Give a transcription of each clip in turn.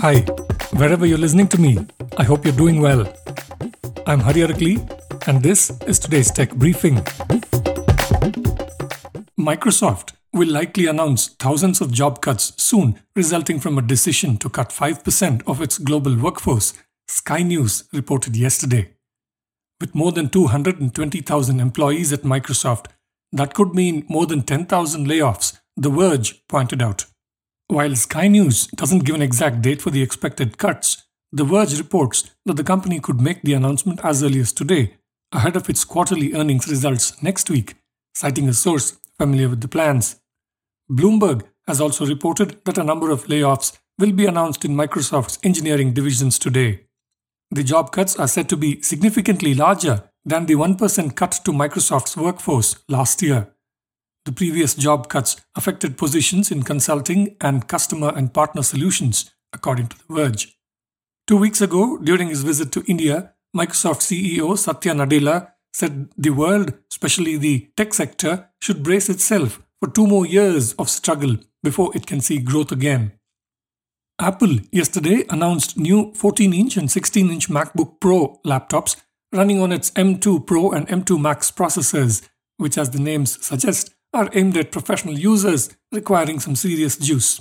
Hi, wherever you're listening to me, I hope you're doing well. I'm Hari Arakali, and this is today's tech briefing. Microsoft will likely announce thousands of job cuts soon, resulting from a decision to cut 5% of its global workforce, Sky News reported yesterday. With more than 220,000 employees at Microsoft, that could mean more than 10,000 layoffs, The Verge pointed out. While Sky News doesn't give an exact date for the expected cuts, The Verge reports that the company could make the announcement as early as today, ahead of its quarterly earnings results next week, citing a source familiar with the plans. Bloomberg has also reported that a number of layoffs will be announced in Microsoft's engineering divisions today. The job cuts are said to be significantly larger than the 1% cut to Microsoft's workforce last year. The previous job cuts affected positions in consulting and customer and partner solutions, according to The Verge. Two weeks ago, during his visit to India, Microsoft CEO Satya Nadella said the world, especially the tech sector, should brace itself for two more years of struggle before it can see growth again. Apple yesterday announced new 14 inch and 16 inch MacBook Pro laptops running on its M2 Pro and M2 Max processors, which, as the names suggest, are aimed at professional users requiring some serious juice.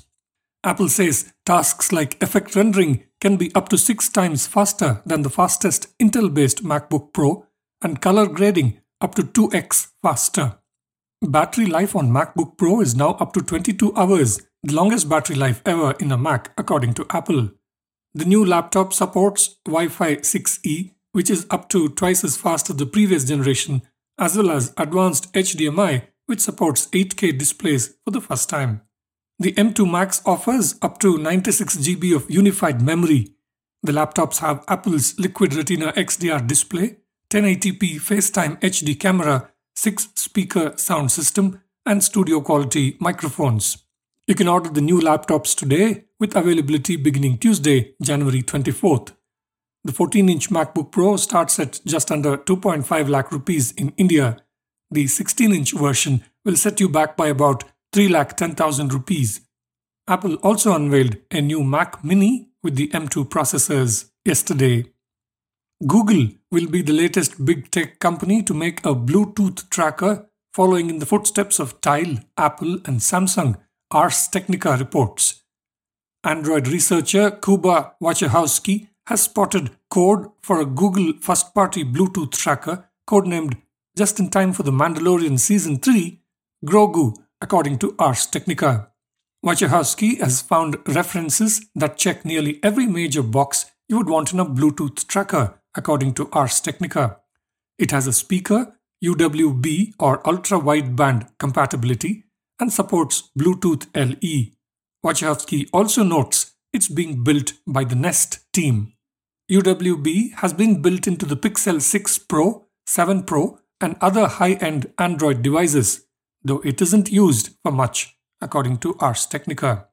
Apple says tasks like effect rendering can be up to six times faster than the fastest Intel based MacBook Pro and color grading up to 2x faster. Battery life on MacBook Pro is now up to 22 hours, the longest battery life ever in a Mac, according to Apple. The new laptop supports Wi Fi 6E, which is up to twice as fast as the previous generation, as well as advanced HDMI which supports 8K displays for the first time. The M2 Max offers up to 96 GB of unified memory. The laptops have Apple's Liquid Retina XDR display, 1080p FaceTime HD camera, 6 speaker sound system, and studio quality microphones. You can order the new laptops today with availability beginning Tuesday, January 24th. The 14 inch MacBook Pro starts at just under 2.5 lakh rupees in India the 16 inch version will set you back by about 3,10,000 rupees. Apple also unveiled a new Mac Mini with the M2 processors yesterday. Google will be the latest big tech company to make a Bluetooth tracker following in the footsteps of Tile, Apple, and Samsung, Ars Technica reports. Android researcher Kuba Wojciechowski has spotted code for a Google first party Bluetooth tracker codenamed just in time for The Mandalorian Season 3, Grogu, according to Ars Technica. Wojciechowski has found references that check nearly every major box you would want in a Bluetooth tracker, according to Ars Technica. It has a speaker, UWB or ultra wideband compatibility, and supports Bluetooth LE. Wojciechowski also notes it's being built by the Nest team. UWB has been built into the Pixel 6 Pro, 7 Pro, and other high end Android devices, though it isn't used for much, according to Ars Technica.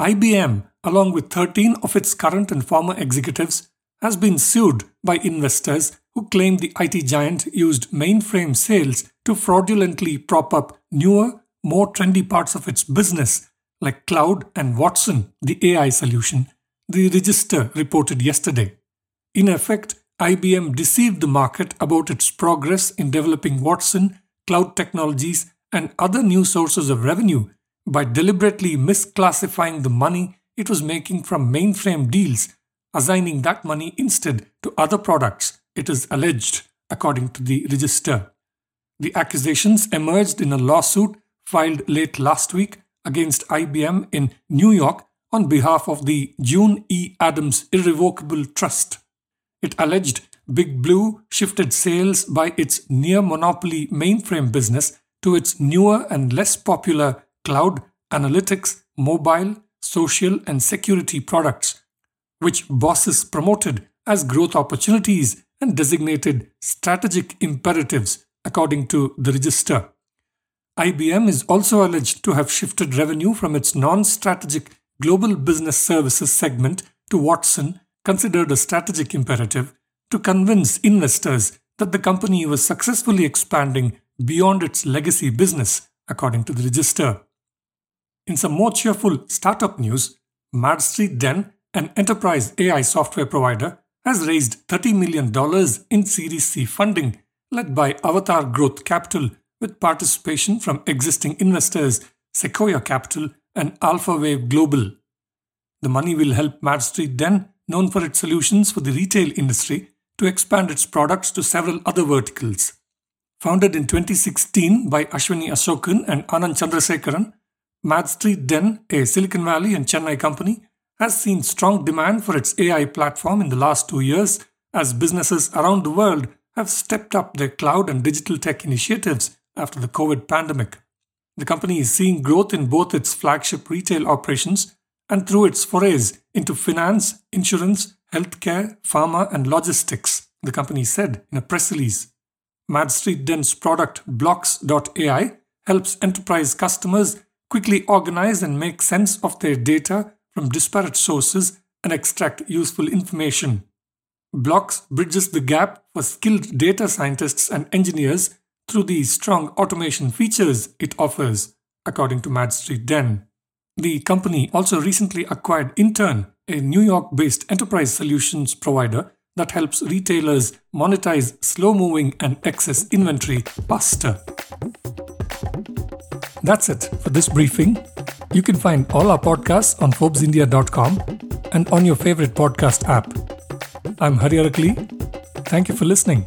IBM, along with 13 of its current and former executives, has been sued by investors who claim the IT giant used mainframe sales to fraudulently prop up newer, more trendy parts of its business, like cloud and Watson, the AI solution, the Register reported yesterday. In effect, IBM deceived the market about its progress in developing Watson, cloud technologies, and other new sources of revenue by deliberately misclassifying the money it was making from mainframe deals, assigning that money instead to other products, it is alleged, according to the register. The accusations emerged in a lawsuit filed late last week against IBM in New York on behalf of the June E. Adams Irrevocable Trust. It alleged Big Blue shifted sales by its near monopoly mainframe business to its newer and less popular cloud, analytics, mobile, social, and security products, which bosses promoted as growth opportunities and designated strategic imperatives, according to the register. IBM is also alleged to have shifted revenue from its non strategic global business services segment to Watson considered a strategic imperative to convince investors that the company was successfully expanding beyond its legacy business, according to the register. In some more cheerful startup news, Mad Street Den, an enterprise AI software provider, has raised $30 million in Series C funding led by Avatar Growth Capital with participation from existing investors Sequoia Capital and AlphaWave Global. The money will help Mad Street Den, known for its solutions for the retail industry, to expand its products to several other verticals. Founded in 2016 by Ashwini Asokan and Anand Chandrasekaran, Mad Street Den, a Silicon Valley and Chennai company, has seen strong demand for its AI platform in the last two years as businesses around the world have stepped up their cloud and digital tech initiatives after the COVID pandemic. The company is seeing growth in both its flagship retail operations and through its forays into finance, insurance, healthcare, pharma, and logistics, the company said in a press release. Mad Street Den's product Blox.ai helps enterprise customers quickly organize and make sense of their data from disparate sources and extract useful information. Blox bridges the gap for skilled data scientists and engineers through the strong automation features it offers, according to Mad Street Den. The company also recently acquired Inturn, a New York based enterprise solutions provider that helps retailers monetize slow moving and excess inventory faster. That's it for this briefing. You can find all our podcasts on ForbesIndia.com and on your favorite podcast app. I'm Hari Arakali. Thank you for listening.